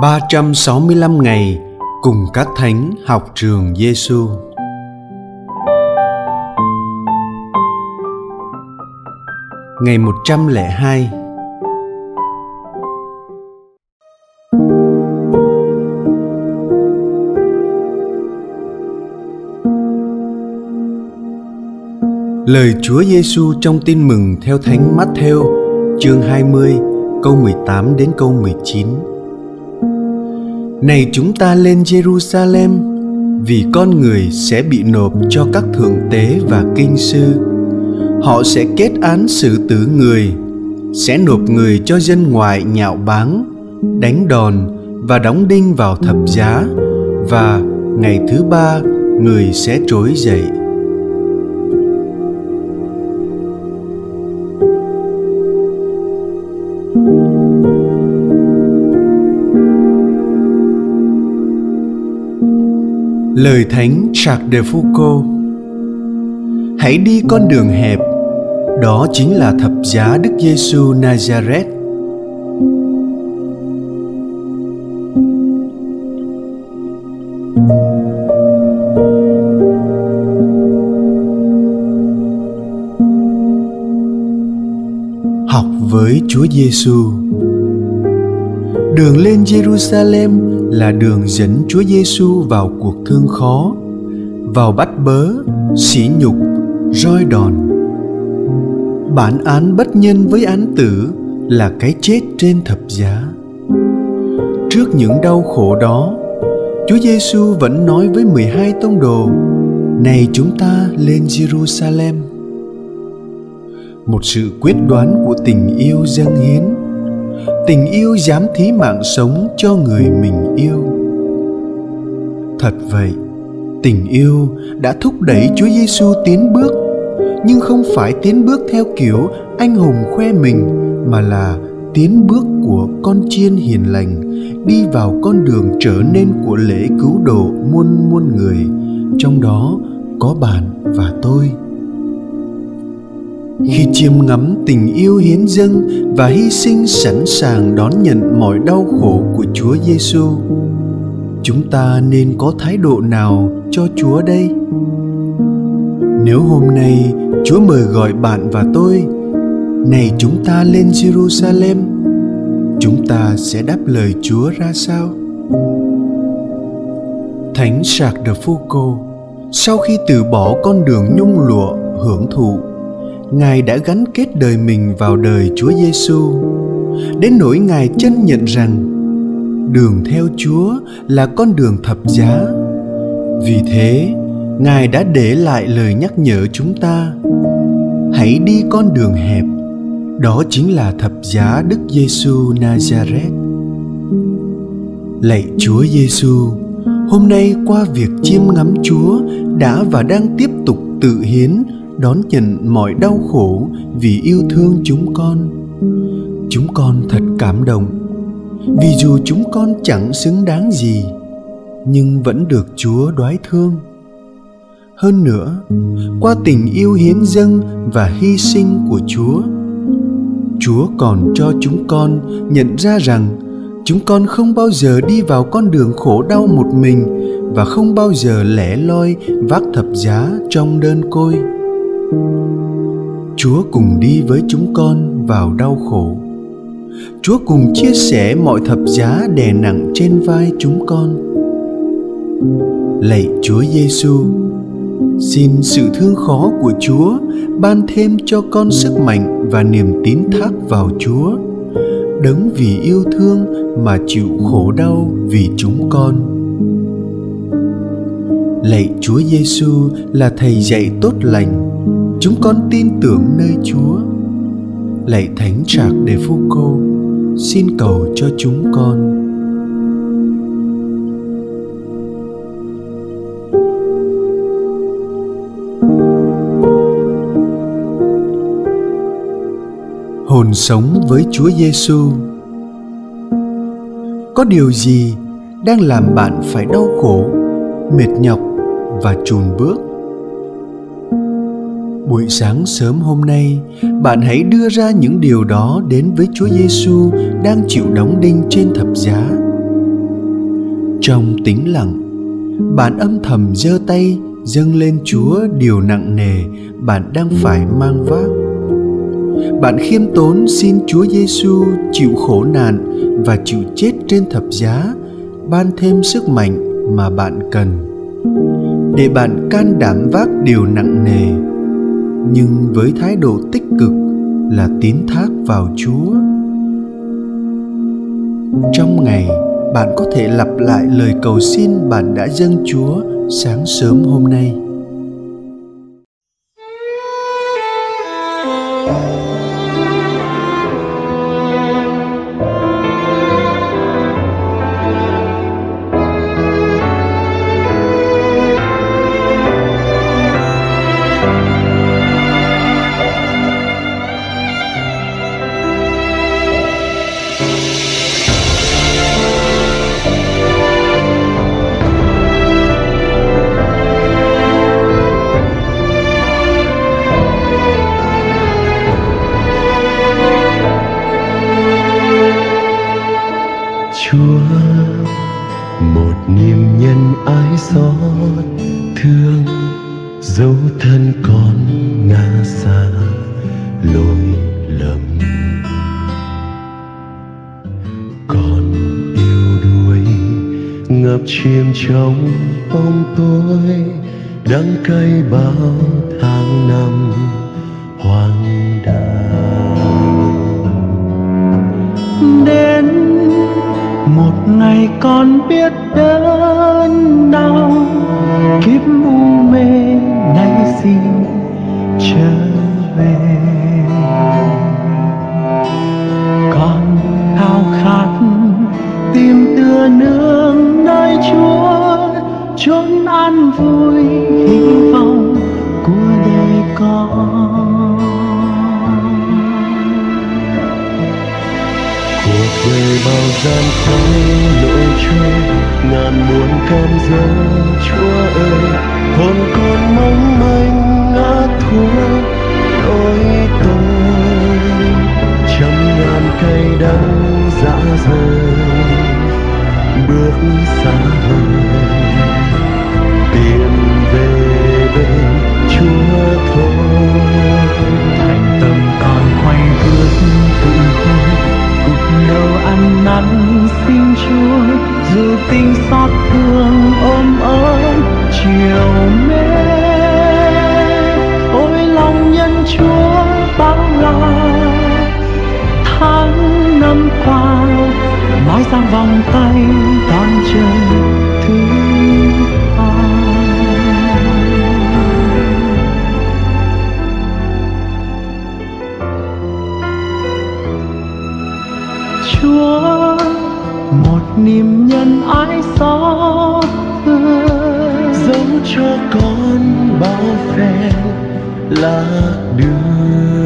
365 ngày cùng các thánh học trường Giêsu. Ngày 102 Lời Chúa Giêsu trong Tin mừng theo Thánh Matthew, chương 20, câu 18 đến câu 19. Này chúng ta lên Jerusalem vì con người sẽ bị nộp cho các thượng tế và kinh sư. Họ sẽ kết án xử tử người, sẽ nộp người cho dân ngoại nhạo báng, đánh đòn và đóng đinh vào thập giá và ngày thứ ba người sẽ trỗi dậy Lời Thánh Jacques de Foucault Hãy đi con đường hẹp, đó chính là thập giá Đức Giêsu Nazareth. Học với Chúa Giêsu. Đường lên Jerusalem là đường dẫn Chúa Giêsu vào cuộc thương khó, vào bắt bớ, sỉ nhục, roi đòn. Bản án bất nhân với án tử là cái chết trên thập giá. Trước những đau khổ đó, Chúa Giêsu vẫn nói với 12 tông đồ: "Này chúng ta lên Jerusalem." Một sự quyết đoán của tình yêu dâng hiến tình yêu dám thí mạng sống cho người mình yêu. Thật vậy, tình yêu đã thúc đẩy chúa giêsu tiến bước, nhưng không phải tiến bước theo kiểu anh hùng khoe mình, mà là tiến bước của con chiên hiền lành đi vào con đường trở nên của lễ cứu độ muôn muôn người, trong đó có bạn và tôi khi chiêm ngắm tình yêu hiến dâng và hy sinh sẵn sàng đón nhận mọi đau khổ của Chúa Giêsu, chúng ta nên có thái độ nào cho Chúa đây? Nếu hôm nay Chúa mời gọi bạn và tôi, này chúng ta lên Jerusalem, chúng ta sẽ đáp lời Chúa ra sao? Thánh Jacques de Foucault sau khi từ bỏ con đường nhung lụa hưởng thụ Ngài đã gắn kết đời mình vào đời Chúa Giêsu, đến nỗi Ngài chân nhận rằng đường theo Chúa là con đường thập giá. Vì thế, Ngài đã để lại lời nhắc nhở chúng ta: hãy đi con đường hẹp, đó chính là thập giá Đức Giêsu Nazareth. Lạy Chúa Giêsu, hôm nay qua việc chiêm ngắm Chúa đã và đang tiếp tục tự hiến đón nhận mọi đau khổ vì yêu thương chúng con. Chúng con thật cảm động, vì dù chúng con chẳng xứng đáng gì, nhưng vẫn được chúa đoái thương. Hơn nữa, qua tình yêu hiến dâng và hy sinh của chúa chúa còn cho chúng con nhận ra rằng chúng con không bao giờ đi vào con đường khổ đau một mình và không bao giờ lẻ loi vác thập giá trong đơn côi chúa cùng đi với chúng con vào đau khổ. Chúa cùng chia sẻ mọi thập giá đè nặng trên vai chúng con. Lạy chúa giêsu, xin sự thương khó của chúa ban thêm cho con sức mạnh và niềm tín thác vào chúa, đấng vì yêu thương mà chịu khổ đau vì chúng con. Lạy chúa giêsu là thầy dạy tốt lành chúng con tin tưởng nơi Chúa. Lạy Thánh Trạc để cô xin cầu cho chúng con. Hồn sống với Chúa Giêsu. Có điều gì đang làm bạn phải đau khổ, mệt nhọc và chùn bước? Buổi sáng sớm hôm nay, bạn hãy đưa ra những điều đó đến với chúa giêsu đang chịu đóng đinh trên thập giá. Trong tĩnh lặng, bạn âm thầm giơ tay dâng lên chúa điều nặng nề bạn đang phải mang vác. Bạn khiêm tốn xin chúa giêsu chịu khổ nạn và chịu chết trên thập giá, ban thêm sức mạnh mà bạn cần. Để bạn can đảm vác điều nặng nề nhưng với thái độ tích cực là tín thác vào chúa. Trong ngày, bạn có thể lặp lại lời cầu xin bạn đã dâng chúa sáng sớm hôm nay. Chúa, một niềm nhân ái xót thương dấu thân con ngã xa lỗi lầm. Con yêu đuối, ngập chìm trong bóng tối, đắng cay bao tháng năm, hoang đàng ngày con biết đớn đau kiếp u mê nay xin trở về. Con khao khát tìm tựa nương nơi chúa, chốn an vui bao gian khó lỗi chúa ngàn muôn cam dấu chúa ơi. Hồn con mong manh ngã thua lỗi tôi, trăm ngàn cây đắng dã rời. Bước xa hơn chúa bao la tháng năm qua mãi dang vòng tay đón chờ thứ Chúa, một niềm nhân ái xót thương. Dẫu cho con bao phen lạc đường